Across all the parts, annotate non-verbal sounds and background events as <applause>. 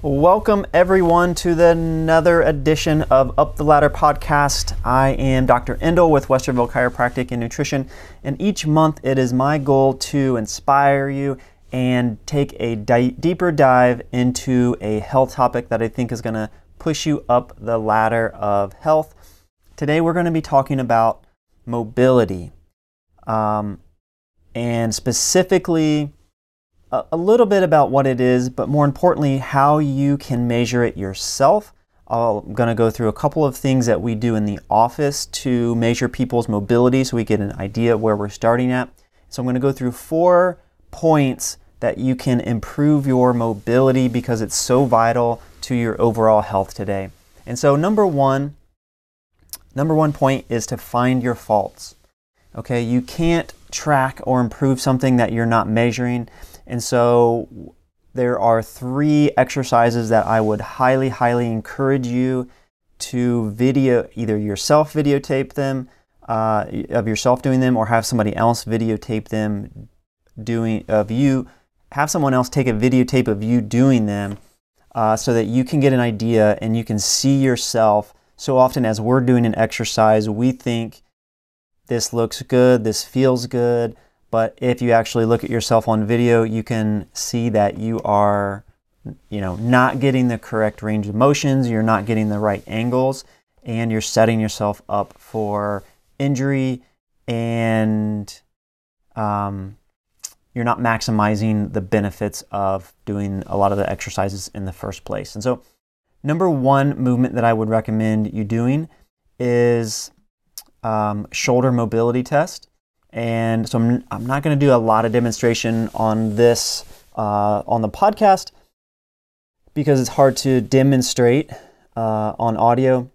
Welcome, everyone, to the another edition of Up the Ladder podcast. I am Dr. Endel with Westerville Chiropractic and Nutrition, and each month it is my goal to inspire you and take a di- deeper dive into a health topic that I think is going to push you up the ladder of health. Today we're going to be talking about mobility, um, and specifically a, little bit about what it is, but more importantly, how you can measure it yourself. I'm going to go through a couple of things that we do in the office to measure people's mobility so we get an idea of where we're starting at. So I'm going to go through four points that you can improve your mobility because it's so vital to your overall health today. And so number 1 number 1 point is to find your faults. Okay, you can't track or improve something that you're not measuring. And so there are three exercises that I would highly, highly encourage you to video, either yourself videotape them, uh, of yourself doing them, or have somebody else videotape them doing, of you, have someone else take a videotape of you doing them uh, so that you can get an idea and you can see yourself. So often, as we're doing an exercise, we think this looks good, this feels good. But if you actually look at yourself on video, you can see that you are, you know, not getting the correct range of motions, you're not getting the right angles, and you're setting yourself up for injury and um, you're not maximizing the benefits of doing a lot of the exercises in the first place. And so, number one movement that I would recommend you doing is um, shoulder mobility test. And so I'm, I'm not going to do a lot of demonstration on this uh, on the podcast because it's hard to demonstrate uh, on audio.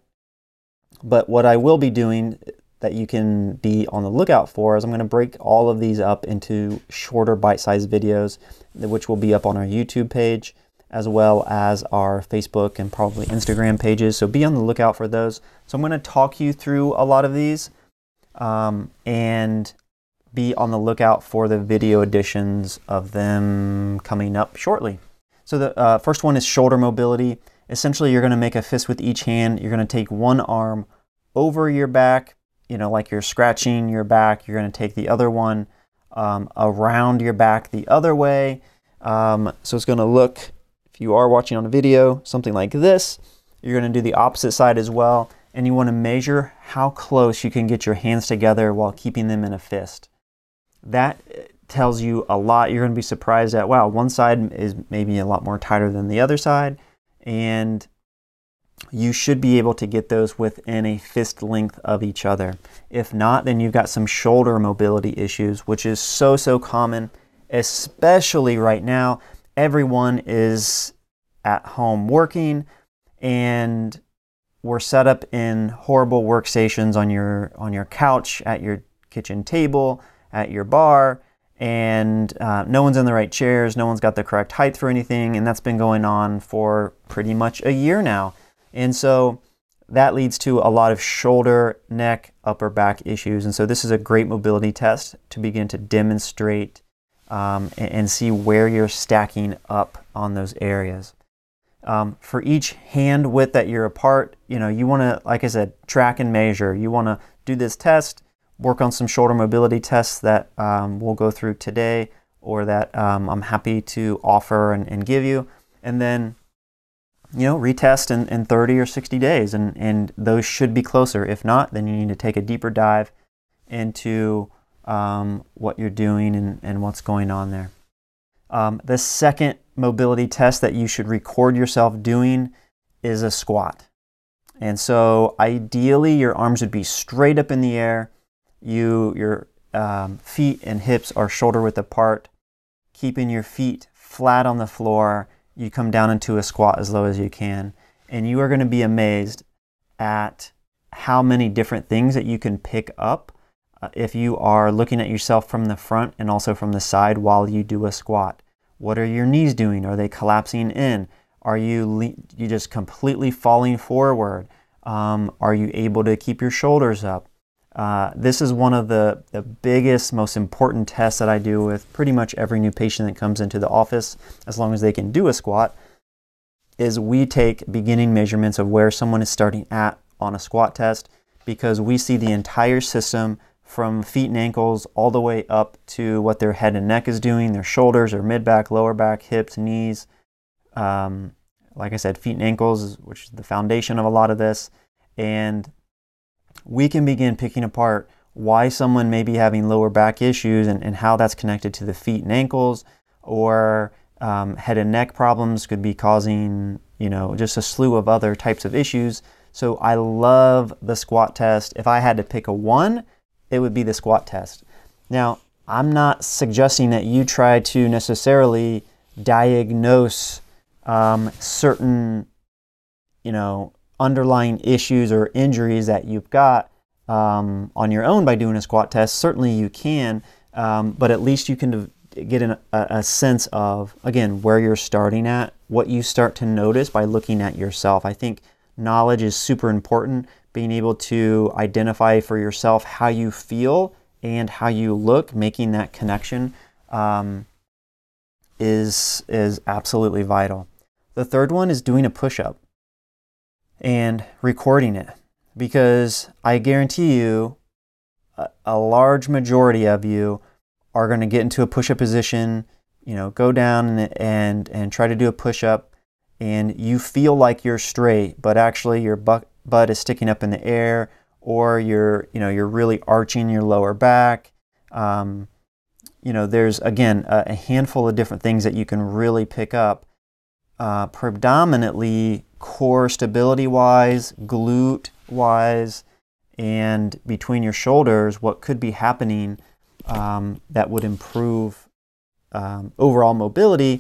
But what I will be doing that you can be on the lookout for is I'm going to break all of these up into shorter bite-sized videos, which will be up on our YouTube page as well as our Facebook and probably Instagram pages. So be on the lookout for those. So I'm going to talk you through a lot of these um, and be on the lookout for the video editions of them coming up shortly. So the uh, first one is shoulder mobility. Essentially, you're going to make a fist with each hand. You're going to take one arm over your back, you know, like you're scratching your back. You're going to take the other one um, around your back the other way. Um, so it's going to look, if you are watching on a video, something like this. You're going to do the opposite side as well. And you want to measure how close you can get your hands together while keeping them in a fist that tells you a lot. You're going to be surprised at, wow, one side is maybe a lot more tighter than the other side. And you should be able to get those within a fist length of each other. If not, then you've got some shoulder mobility issues, which is so, so common, especially right now. Everyone is at home working and we're set up in horrible workstations on your on your couch at your kitchen table at your bar and uh, no one's in the right chairs, no one's got the correct height for anything, and that's been going on for pretty much a year now. And so that leads to a lot of shoulder, neck, upper back issues. And so this is a great mobility test to begin to demonstrate um, and, see where you're stacking up on those areas. Um, for each hand width that you're apart, you know, you want to, like I said, track and measure. You want to do this test work on some shoulder mobility tests that um, we'll go through today or that um, I'm happy to offer and, and, give you. And then, you know, retest in, in 30 or 60 days. And, and those should be closer. If not, then you need to take a deeper dive into um, what you're doing and, and what's going on there. Um, the second mobility test that you should record yourself doing is a squat. And so ideally, your arms would be straight up in the air you your um, feet and hips are shoulder width apart, keeping your feet flat on the floor. You come down into a squat as low as you can, and you are going to be amazed at how many different things that you can pick up uh, if you are looking at yourself from the front and also from the side while you do a squat. What are your knees doing? Are they collapsing in? Are you le- you just completely falling forward? Um, are you able to keep your shoulders up? Uh, this is one of the, the biggest, most important tests that I do with pretty much every new patient that comes into the office, as long as they can do a squat. is we take beginning measurements of where someone is starting at on a squat test because we see the entire system from feet and ankles all the way up to what their head and neck is doing, their shoulders or mid back, lower back, hips, knees. Um, like I said, feet and ankles, which is the foundation of a lot of this. And we can begin picking apart why someone may be having lower back issues and, and how that's connected to the feet and ankles, or um, head and neck problems could be causing, you know, just a slew of other types of issues. So I love the squat test. If I had to pick a one, it would be the squat test. Now, I'm not suggesting that you try to necessarily diagnose um, certain, you know, underlying issues or injuries that you've got um, on your own by doing a squat test. Certainly you can, um, but at least you can get an, a, a sense of, again, where you're starting at, what you start to notice by looking at yourself. I think knowledge is super important being able to identify for yourself how you feel and how you look, making that connection um, is is absolutely vital. The third one is doing a push-up and recording it because I guarantee you a, a large majority of you are going to get into a push-up position, you know, go down and and, and try to do a push-up and you feel like you're straight, but actually your butt butt is sticking up in the air, or you're you know you're really arching your lower back. Um, you know, there's again a, a, handful of different things that you can really pick up. Uh, predominantly core stability wise, glute wise, and between your shoulders, what could be happening um, that would improve um, overall mobility.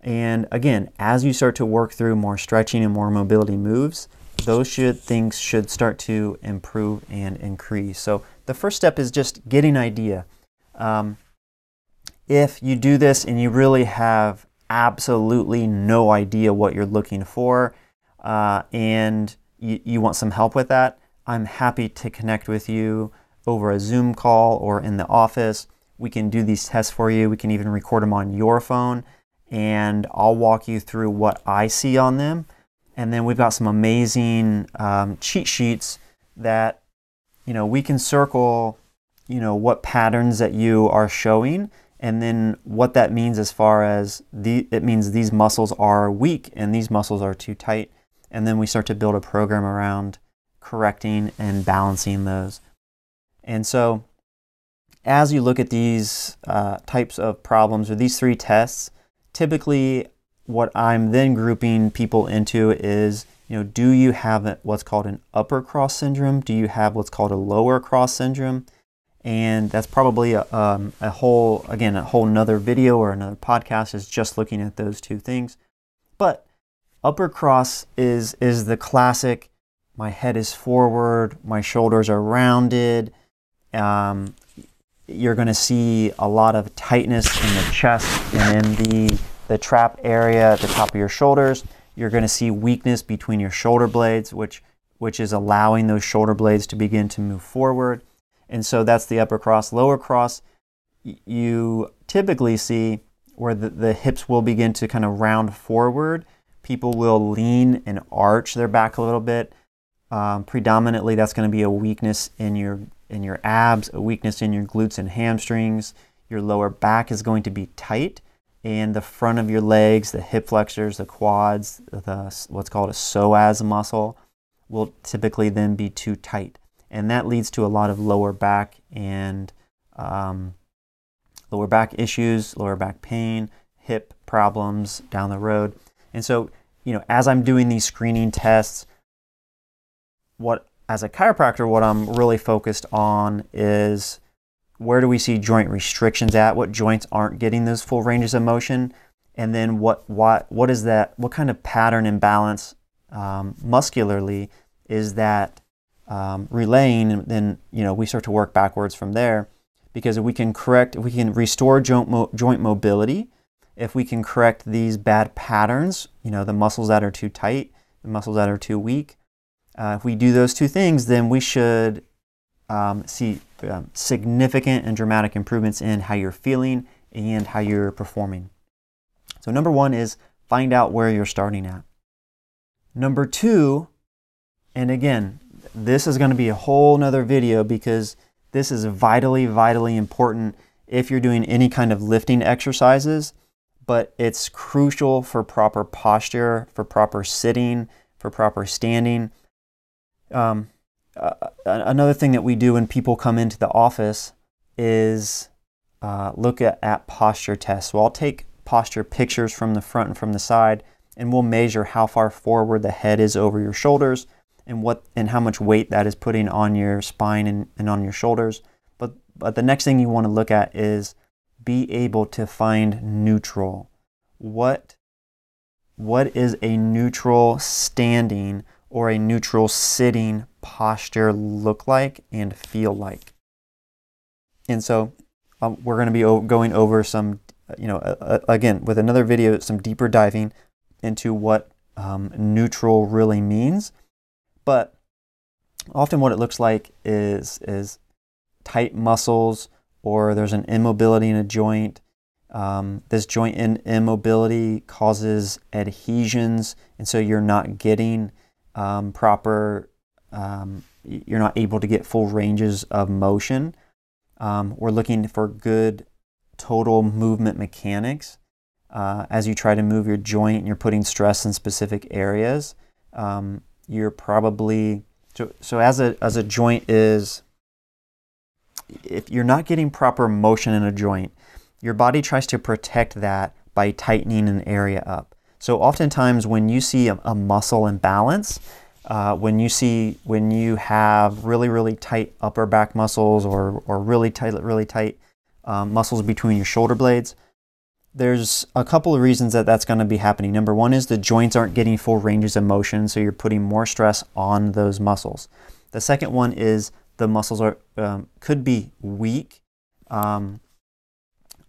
And again, as you start to work through more stretching and more mobility moves, those should things should start to improve and increase. So the first step is just getting an idea. Um, if you do this and you really have absolutely no idea what you're looking for, uh, and you, you want some help with that, I'm happy to connect with you over a Zoom call or in the office. We can do these tests for you. We can even record them on your phone, and I'll walk you through what I see on them. And then we've got some amazing um, cheat sheets that, you know, we can circle, you know, what patterns that you are showing and then what that means as far as the, it means these muscles are weak and these muscles are too tight. And then we start to build a program around correcting and balancing those. And so as you look at these uh, types of problems or these three tests, typically what I'm then grouping people into is, you know, do you have what's called an upper cross syndrome? Do you have what's called a lower cross syndrome? And that's probably a, um, a whole, again, a whole another video or another podcast is just looking at those two things. But upper cross is is the classic. My head is forward, my shoulders are rounded. Um, you're going to see a lot of tightness in the chest and in the the trap area at the top of your shoulders. You're going to see weakness between your shoulder blades, which, which is allowing those shoulder blades to begin to move forward. And so that's the upper cross. Lower cross, you typically see where the, the hips will begin to kind of round forward. People will lean and arch their back a little bit. Um, predominantly, that's going to be a weakness in your in your abs, a weakness in your glutes and hamstrings. Your lower back is going to be tight and the front of your legs, the hip flexors, the quads, the what's called a psoas muscle will typically then be too tight. And that leads to a lot of lower back and um, lower back issues, lower back pain, hip problems down the road. And so, you know, as I'm doing these screening tests, what as a chiropractor, what I'm really focused on is where do we see joint restrictions at? What joints aren't getting those full ranges of motion? And then what what what is that? What kind of pattern imbalance um, muscularly is that um, relaying? And then you know we start to work backwards from there because if we can correct, if we can restore joint mo- joint mobility, if we can correct these bad patterns, you know the muscles that are too tight, the muscles that are too weak. Uh, if we do those two things, then we should um, see um, significant and dramatic improvements in how you're feeling and how you're performing. So, number one is find out where you're starting at. Number two, and again, this is going to be a whole nother video because this is vitally, vitally important if you're doing any kind of lifting exercises, but it's crucial for proper posture, for proper sitting, for proper standing. Um, uh, another thing that we do when people come into the office is uh, look at, at posture tests. So I'll take posture pictures from the front and from the side, and we'll measure how far forward the head is over your shoulders and what and how much weight that is putting on your spine and, and on your shoulders. But but the next thing you want to look at is be able to find neutral. What what is a neutral standing or a neutral sitting posture look like and feel like? And so um, we're going to be o- going over some, you know, uh, again, with another video, some deeper diving into what um, neutral really means. But often what it looks like is, is tight muscles or there's an immobility in a joint. Um, this joint in immobility causes adhesions, and so you're not getting um, proper, um, you're not able to get full ranges of motion. Um, we're looking for good total movement mechanics. Uh, as you try to move your joint and you're putting stress in specific areas, um, you're probably so, so as a as a joint is if you're not getting proper motion in a joint, your body tries to protect that by tightening an area up. So oftentimes when you see a, a muscle imbalance, uh, when you see when you have really really tight upper back muscles or or really tight really tight um, muscles between your shoulder blades there's a couple of reasons that that's going to be happening number one is the joints aren't getting full ranges of motion so you're putting more stress on those muscles the second one is the muscles are um, could be weak. Um,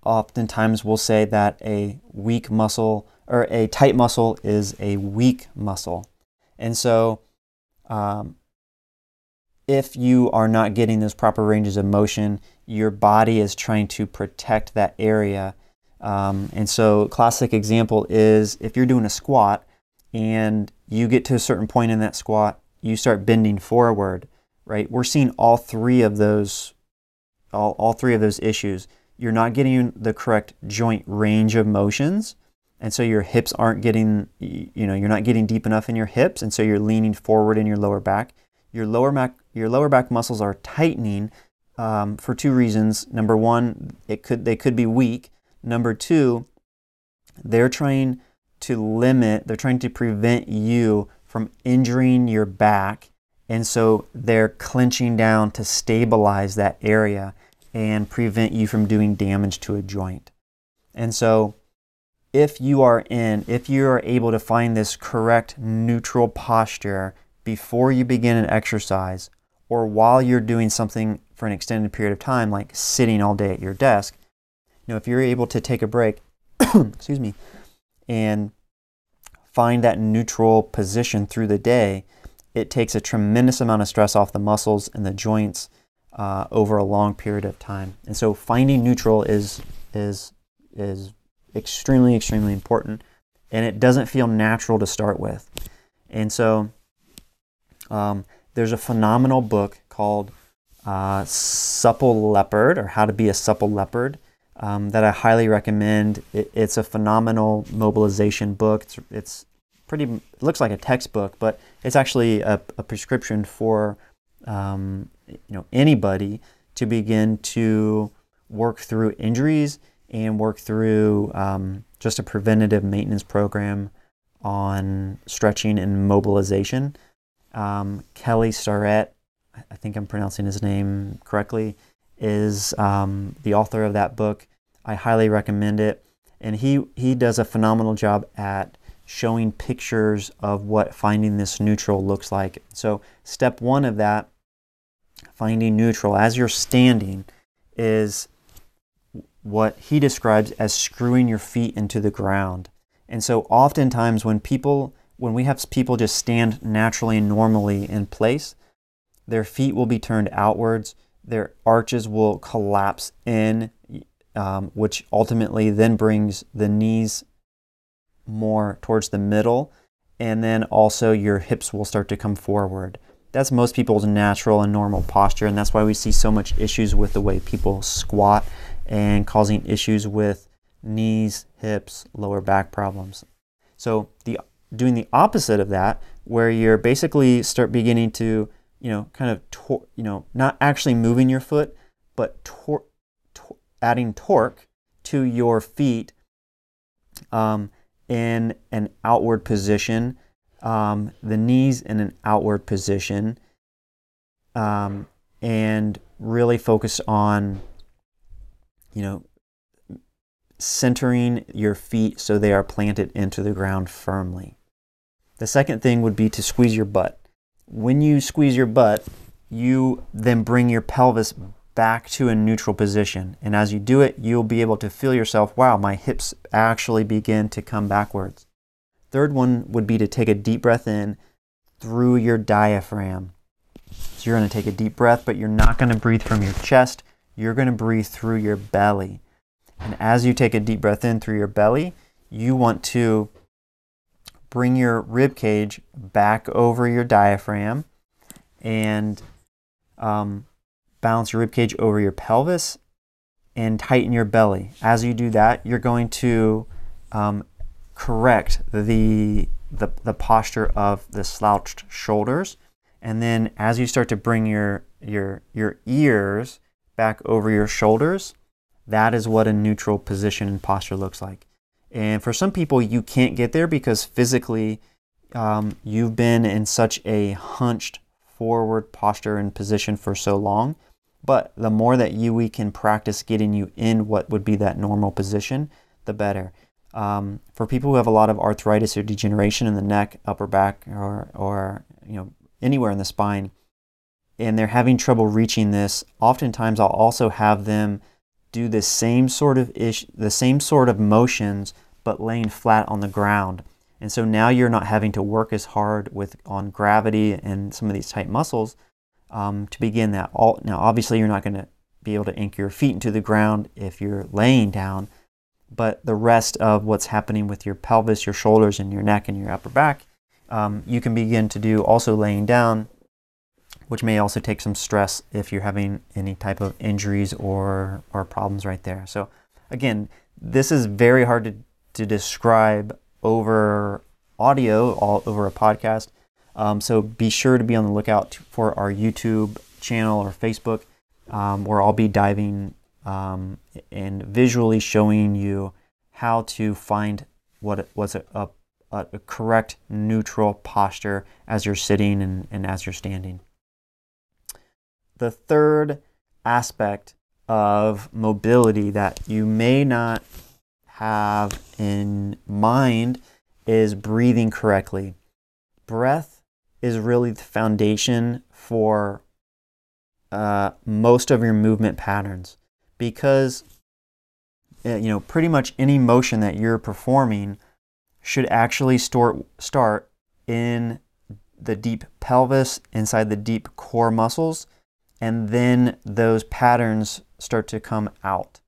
oftentimes we'll say that a weak muscle or a tight muscle is a weak muscle. And so, um, if you are not getting those proper ranges of motion, your body is trying to protect that area. Um, and so, classic example is if you're doing a squat and you get to a certain point in that squat, you start bending forward, right? We're seeing all three of those, all, all three of those issues. You're not getting the correct joint range of motions and so your hips aren't getting you know you're not getting deep enough in your hips and so you're leaning forward in your lower back your lower back your lower back muscles are tightening um, for two reasons number one it could they could be weak number two they're trying to limit they're trying to prevent you from injuring your back and so they're clenching down to stabilize that area and prevent you from doing damage to a joint. And so if you are in, if you are able to find this correct neutral posture before you begin an exercise or while you're doing something for an extended period of time, like sitting all day at your desk, you know, if you're able to take a break, <coughs> excuse me, and find that neutral position through the day, it takes a tremendous amount of stress off the muscles and the joints uh, over a long period of time. And so finding neutral is is is extremely, extremely important. And it doesn't feel natural to start with. And so um, there's a phenomenal book called uh, Supple Leopard or How to Be a Supple Leopard um, that I highly recommend. It, it's a phenomenal mobilization book. It's, it's pretty, looks like a textbook, but it's actually a, a prescription for um, you know anybody to begin to work through injuries and work through um, just a preventative maintenance program on stretching and mobilization. Um, Kelly Starrett, I think I'm pronouncing his name correctly, is um, the author of that book. I highly recommend it. And he, he does a phenomenal job at showing pictures of what finding this neutral looks like. So, step one of that, finding neutral as you're standing, is what he describes as screwing your feet into the ground. And so oftentimes when people when we have people just stand naturally and normally in place, their feet will be turned outwards, their arches will collapse in, um, which ultimately then brings the knees more towards the middle and then also your hips will start to come forward. That's most people's natural and normal posture, and that's why we see so much issues with the way people squat and causing issues with knees, hips, lower back problems. So the doing the opposite of that, where you're basically start beginning to, you know, kind of, tor- you know, not actually moving your foot, but tor- tor- adding torque to your feet um, in an outward position, um, the knees in an outward position, um, and really focus on, you know, centering your feet so they are planted into the ground firmly. The second thing would be to squeeze your butt. When you squeeze your butt, you then bring your pelvis back to a neutral position. And as you do it, you'll be able to feel yourself, wow, my hips actually begin to come backwards. Third one would be to take a deep breath in through your diaphragm. So you're going to take a deep breath, but you're not going to breathe from your chest. You're going to breathe through your belly. And as you take a deep breath in through your belly, you want to bring your rib cage back over your diaphragm and um, balance your rib cage over your pelvis and tighten your belly. As you do that, you're going to um, correct the, the, the posture of the slouched shoulders. And then as you start to bring your, your, your ears back over your shoulders, that is what a neutral position and posture looks like. And for some people, you can't get there because physically um, you've been in such a hunched forward posture and position for so long. But the more that you we can practice getting you in what would be that normal position, the better. Um, for people who have a lot of arthritis or degeneration in the neck, upper back, or, or you know anywhere in the spine, and they're having trouble reaching this, oftentimes I'll also have them do the same sort of ish, the same sort of motions, but laying flat on the ground. And so now you're not having to work as hard with on gravity and some of these tight muscles um, to begin that. All, now, obviously, you're not going to be able to ink your feet into the ground if you're laying down, but the rest of what's happening with your pelvis, your shoulders, and your neck and your upper back, um, you can begin to do also laying down which may also take some stress if you're having any type of injuries or, or problems right there. So, again, this is very hard to, to describe over audio, all over a podcast. Um, so, be sure to be on the lookout for our YouTube channel or Facebook, um, where I'll be diving um, and visually showing you how to find what was a, a, a correct neutral posture as you're sitting and, and as you're standing the third aspect of mobility that you may not have in mind is breathing correctly. Breath is really the foundation for uh, most of your movement patterns because uh, you know pretty much any motion that you're performing should actually start start in the deep pelvis inside the deep core muscles and then those patterns start to come out.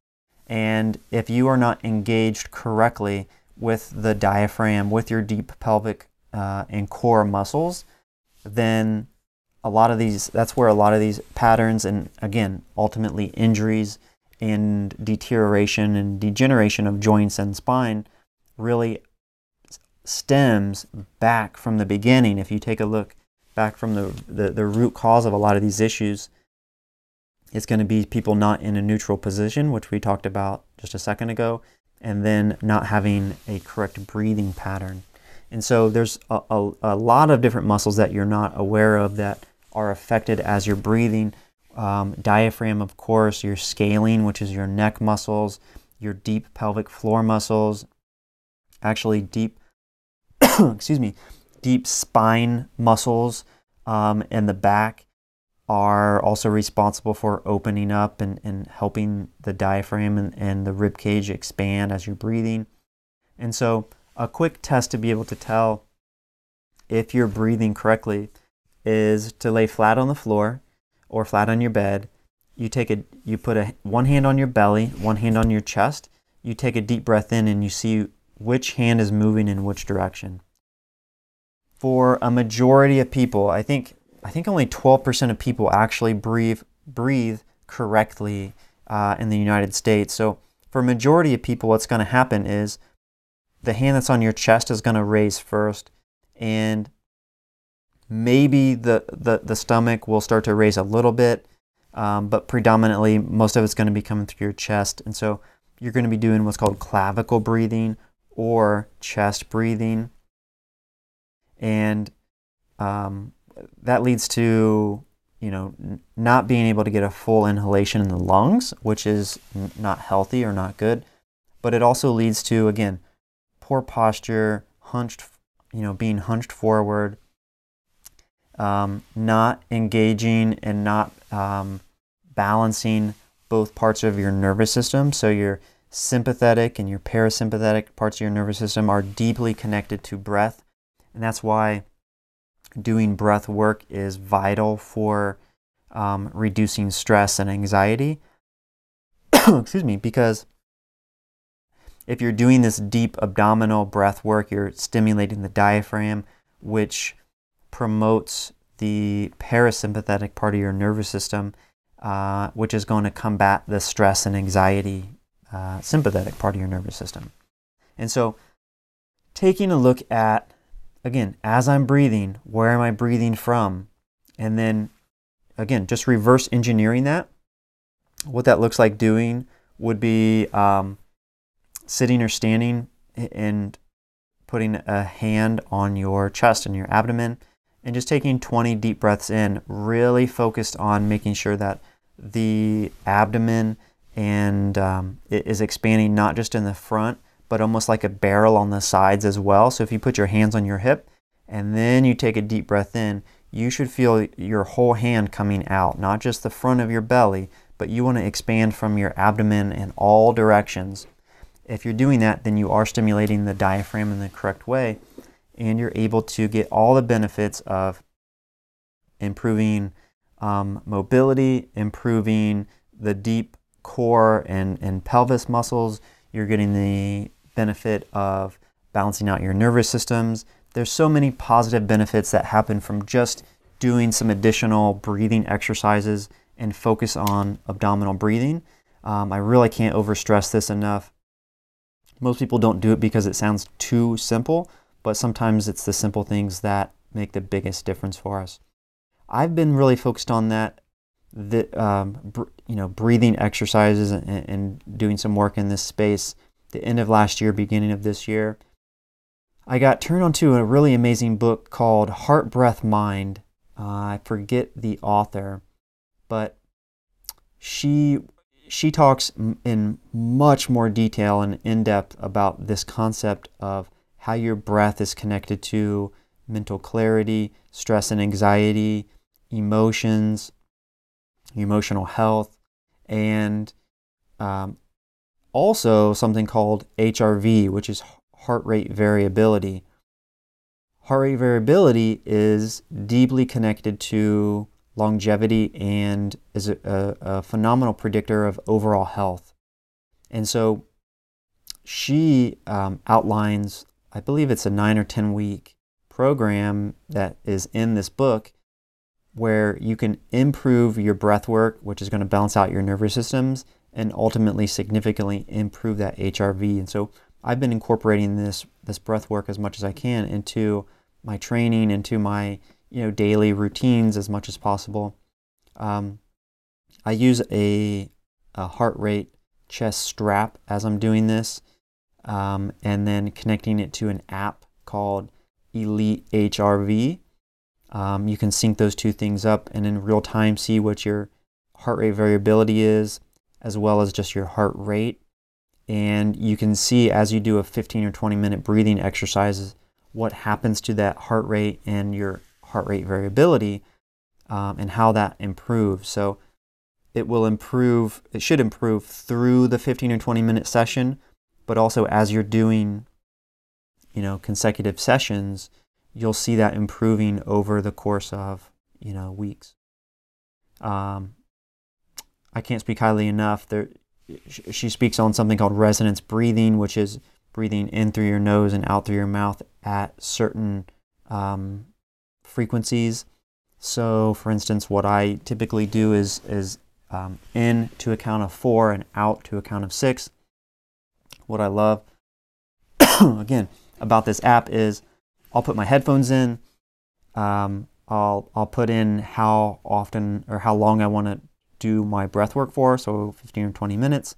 And if you are not engaged correctly with the diaphragm, with your deep pelvic uh, and core muscles, then a lot of these, that's where a lot of these patterns and again, ultimately injuries and deterioration and degeneration of joints and spine really stems back from the beginning. If you take a look back from the, the, the root cause of a lot of these issues, it's going to be people not in a neutral position, which we talked about just a second ago, and then not having a correct breathing pattern. And so there's a, a, a lot of different muscles that you're not aware of that are affected as you're breathing. Um, diaphragm, of course, your scalene, which is your neck muscles, your deep pelvic floor muscles, actually deep, <coughs> excuse me, deep spine muscles um, in the back are also responsible for opening up and, and helping the diaphragm and, and the rib cage expand as you're breathing. And so, a quick test to be able to tell if you're breathing correctly is to lay flat on the floor or flat on your bed. You take a you put a one hand on your belly, one hand on your chest. You take a deep breath in and you see which hand is moving in which direction. for a majority of people, I think I think only 12% of people actually breathe breathe correctly uh, in the United States. So for a majority of people, what's going to happen is the hand that's on your chest is going to raise first, and maybe the, the, the stomach will start to raise a little bit, um, but predominantly most of it's going to be coming through your chest. And so you're going to be doing what's called clavicle breathing or chest breathing. And um, that leads to you know n- not being able to get a full inhalation in the lungs, which is n- not healthy or not good. But it also leads to again poor posture, hunched, you know, being hunched forward, um, not engaging and not um, balancing both parts of your nervous system. So your sympathetic and your parasympathetic parts of your nervous system are deeply connected to breath. And that's why doing breath work is vital for um, reducing stress and anxiety. <coughs> Excuse me, because if you're doing this deep abdominal breath work, you're stimulating the diaphragm, which promotes the parasympathetic part of your nervous system, uh, which is going to combat the stress and anxiety uh, sympathetic part of your nervous system. And so, taking a look at again, as I'm breathing, where am I breathing from? And then, again, just reverse engineering that. What that looks like doing would be um, sitting or standing and putting a hand on your chest and your abdomen and just taking 20 deep breaths in, really focused on making sure that the abdomen and um, is expanding not just in the front but almost like a barrel on the sides as well. So if you put your hands on your hip and then you take a deep breath in, you should feel your whole hand coming out, not just the front of your belly, but you want to expand from your abdomen in all directions. If you're doing that, then you are stimulating the diaphragm in the correct way, and you're able to get all the benefits of improving um, mobility, improving the deep core and, and pelvis muscles. You're getting the benefit of balancing out your nervous systems. There's so many positive benefits that happen from just doing some additional breathing exercises and focus on abdominal breathing. Um, I really can't overstress this enough. Most people don't do it because it sounds too simple, but sometimes it's the simple things that make the biggest difference for us. I've been really focused on that, the, um, br- you know, breathing exercises and, and doing some work in this space the end of last year, beginning of this year, I got turned onto a really amazing book called Heart, Breath, Mind. Uh, I forget the author, but she she talks in much more detail and in depth about this concept of how your breath is connected to mental clarity, stress and anxiety, emotions, emotional health, and um, also something called HRV, which is heart rate variability. Heart rate variability is deeply connected to longevity and is a, a, a phenomenal predictor of overall health. And so she um, outlines, I believe it's a nine or 10 week program that is in this book where you can improve your breath work, which is going to balance out your nervous systems and ultimately significantly improve that HRV. And so I've been incorporating this this breath work as much as I can into my training, into my you know daily routines as much as possible. Um, I use a, a, heart rate chest strap as I'm doing this, um, and then connecting it to an app called Elite HRV. Um, you can sync those two things up and in real time see what your heart rate variability is, as well as just your heart rate. And you can see as you do a 15 or 20 minute breathing exercises what happens to that heart rate and your heart rate variability um, and how that improves. So it will improve, it should improve through the 15 or 20 minute session, but also as you're doing, you know, consecutive sessions, you'll see that improving over the course of, you know, weeks. Um, I can't speak highly enough. There, she speaks on something called resonance breathing, which is breathing in through your nose and out through your mouth at certain um, frequencies. So, for instance, what I typically do is is um, in to a count of four and out to a count of six. What I love, <coughs> again, about this app is I'll put my headphones in. Um, I'll I'll put in how often or how long I want to do my breath work for, so 15 or 20 minutes.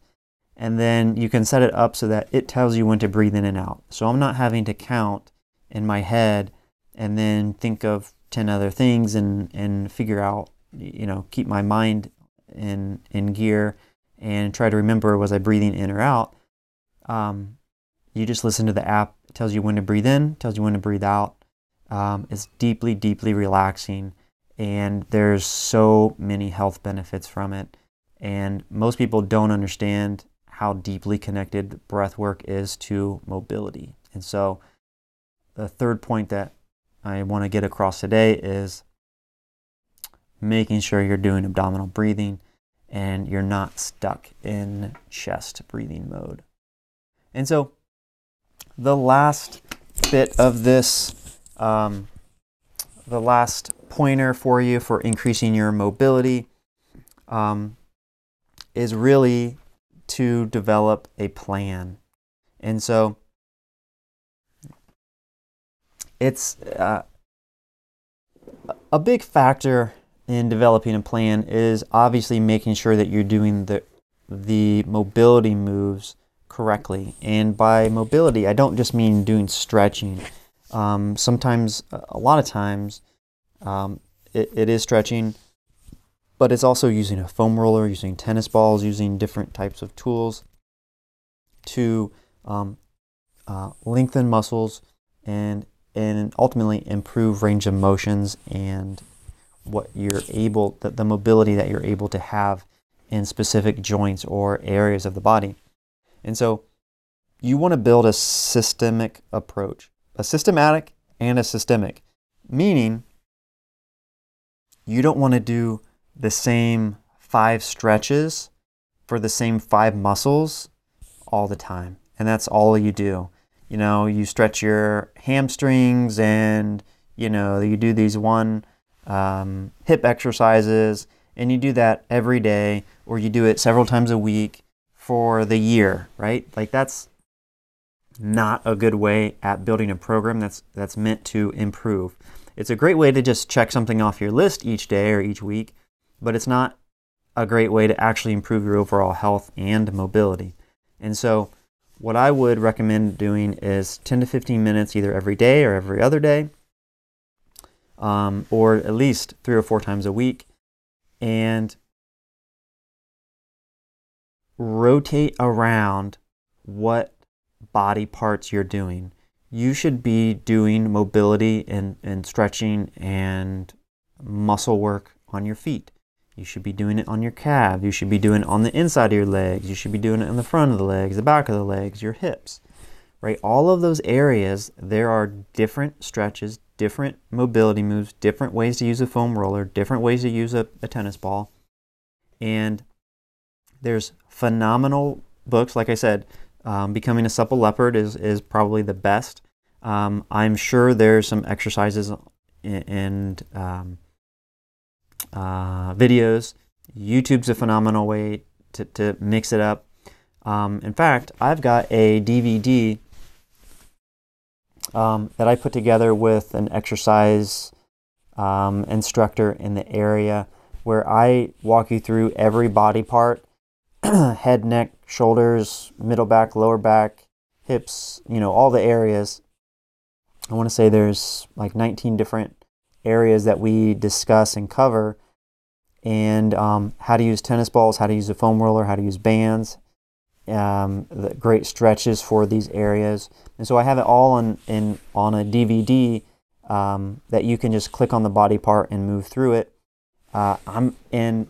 And then you can set it up so that it tells you when to breathe in and out. So I'm not having to count in my head and then think of 10 other things and, and figure out, you know, keep my mind in, in gear and try to remember was I breathing in or out. Um, you just listen to the app, it tells you when to breathe in, tells you when to breathe out. Um, it's deeply, deeply relaxing and there's so many health benefits from it. And most people don't understand how deeply connected breath work is to mobility. And so, the third point that I want to get across today is making sure you're doing abdominal breathing and you're not stuck in chest breathing mode. And so, the last bit of this, um, the last pointer for you for increasing your mobility um, is really to develop a plan. And so it's uh, a big factor in developing a plan is obviously making sure that you're doing the the mobility moves correctly. And by mobility, I don't just mean doing stretching. Um, sometimes, a lot of times, um, it, it is stretching, but it's also using a foam roller, using tennis balls, using different types of tools to um, uh, lengthen muscles and and ultimately improve range of motions and what you're able the, the mobility that you're able to have in specific joints or areas of the body. And so you want to build a systemic approach, a systematic and a systemic, meaning you don't want to do the same five stretches for the same five muscles all the time. And that's all you do. You know, you stretch your hamstrings and, you know, you do these one um, hip exercises and you do that every day or you do it several times a week for the year, right? Like that's not a good way at building a program that's that's meant to improve. It's a great way to just check something off your list each day or each week, but it's not a great way to actually improve your overall health and mobility. And so, what I would recommend doing is 10 to 15 minutes either every day or every other day, um, or at least three or four times a week, and rotate around what body parts you're doing you should be doing mobility and, and stretching and muscle work on your feet. You should be doing it on your calves. You should be doing it on the inside of your legs. You should be doing it on the front of the legs, the back of the legs, your hips. Right? All of those areas, there are different stretches, different mobility moves, different ways to use a foam roller, different ways to use a, a tennis ball. And there's phenomenal books, like I said, um, becoming a supple leopard is, is probably the best. Um, I'm sure there's some exercises and um, uh, videos. YouTube's a phenomenal way to, to mix it up. Um, in fact, I've got a DVD um, that I put together with an exercise um, instructor in the area where I walk you through every body part <clears throat> head, neck, shoulders, middle back, lower back, hips, you know, all the areas. I want to say there's like 19 different areas that we discuss and cover, and um, how to use tennis balls, how to use a foam roller, how to use bands, um, the great stretches for these areas. And so I have it all on, in, on a DVD um, that you can just click on the body part and move through it. Uh, I'm in.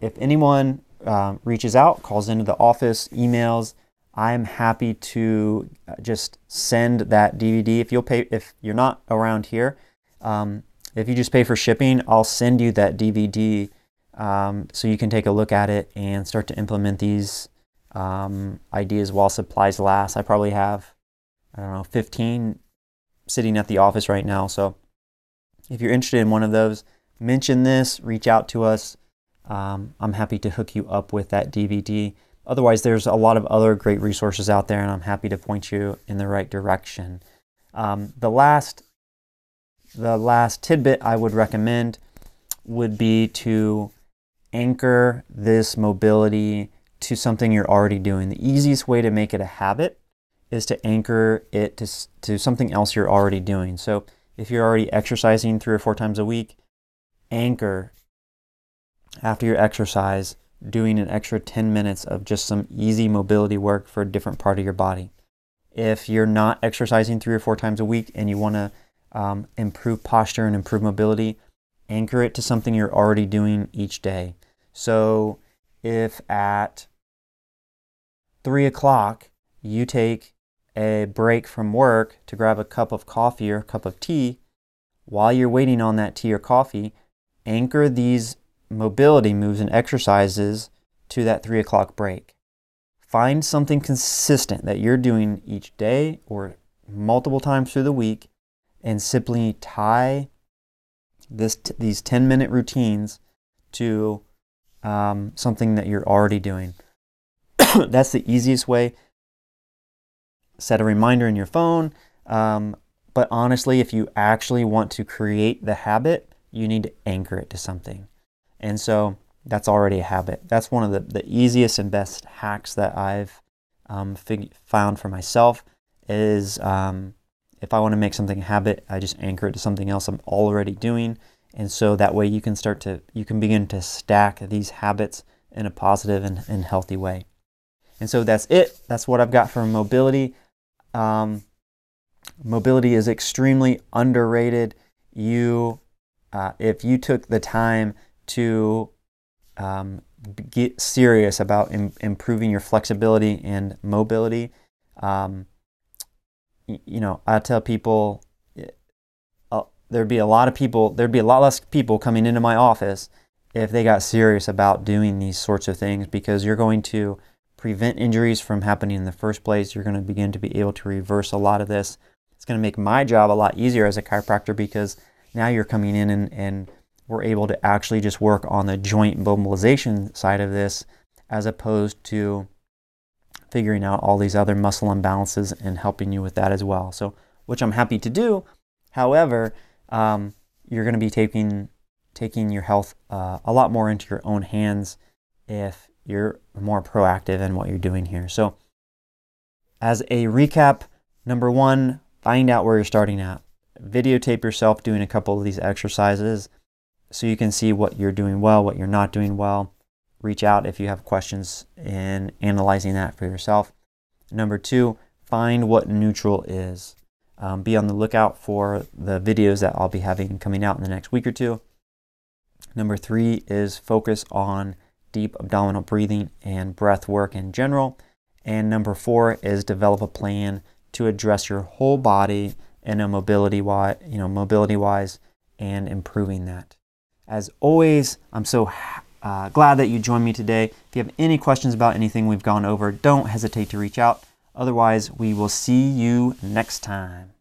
If anyone uh, reaches out, calls into the office, emails, I'm happy to uh, just send that DVD. If you'll pay, if you're not around here, um, if you just pay for shipping, I'll send you that DVD um, so you can take a look at it and start to implement these um, ideas while supplies last. I probably have, I don't know, 15 sitting at the office right now. So if you're interested in one of those, mention this, reach out to us. Um, I'm happy to hook you up with that DVD. Otherwise, there's a lot of other great resources out there, and I'm happy to point you in the right direction. Um, the last, the last tidbit I would recommend would be to anchor this mobility to something you're already doing. The easiest way to make it a habit is to anchor it to, to something else you're already doing. So if you're already exercising three or four times a week, anchor after your exercise doing an extra 10 minutes of just some easy mobility work for a different part of your body. If you're not exercising three or four times a week and you want to um, improve posture and improve mobility, anchor it to something you're already doing each day. So if at three o'clock you take a break from work to grab a cup of coffee or a cup of tea, while you're waiting on that tea or coffee, anchor these mobility moves and exercises to that three o'clock break. Find something consistent that you're doing each day or multiple times through the week and simply tie this, these 10 minute routines to um, something that you're already doing. <coughs> That's the easiest way. Set a reminder in your phone. Um, but honestly, if you actually want to create the habit, you need to anchor it to something. And so that's already a habit. That's one of the, the easiest and best hacks that I've um, fig- found for myself is um, if I want to make something a habit, I just anchor it to something else I'm already doing. And so that way you can start to, you can begin to stack these habits in a positive and, and healthy way. And so that's it. That's what I've got for mobility. Um, mobility is extremely underrated. You, uh, if you took the time to um, get serious about Im- improving your flexibility and mobility, um, you know, I tell people uh, there'd be a lot of people, there'd be a lot less people coming into my office if they got serious about doing these sorts of things because you're going to prevent injuries from happening in the first place. You're going to begin to be able to reverse a lot of this. It's going to make my job a lot easier as a chiropractor because now you're coming in and, and we're able to actually just work on the joint mobilization side of this as opposed to figuring out all these other muscle imbalances and helping you with that as well. So, which I'm happy to do. However, um, you're going to be taking taking your health uh, a lot more into your own hands if you're more proactive in what you're doing here. So, as a recap, number one, find out where you're starting at. Videotape yourself doing a couple of these exercises so you can see what you're doing well, what you're not doing well. Reach out if you have questions in analyzing that for yourself. Number two, find what neutral is. Um, be on the lookout for the videos that I'll be having coming out in the next week or two. Number three is focus on deep abdominal breathing and breath work in general. And number four is develop a plan to address your whole body in a mobility wise, you know, mobility wise and improving that. As always, I'm so uh, glad that you joined me today. If you have any questions about anything we've gone over, don't hesitate to reach out. Otherwise, we will see you next time.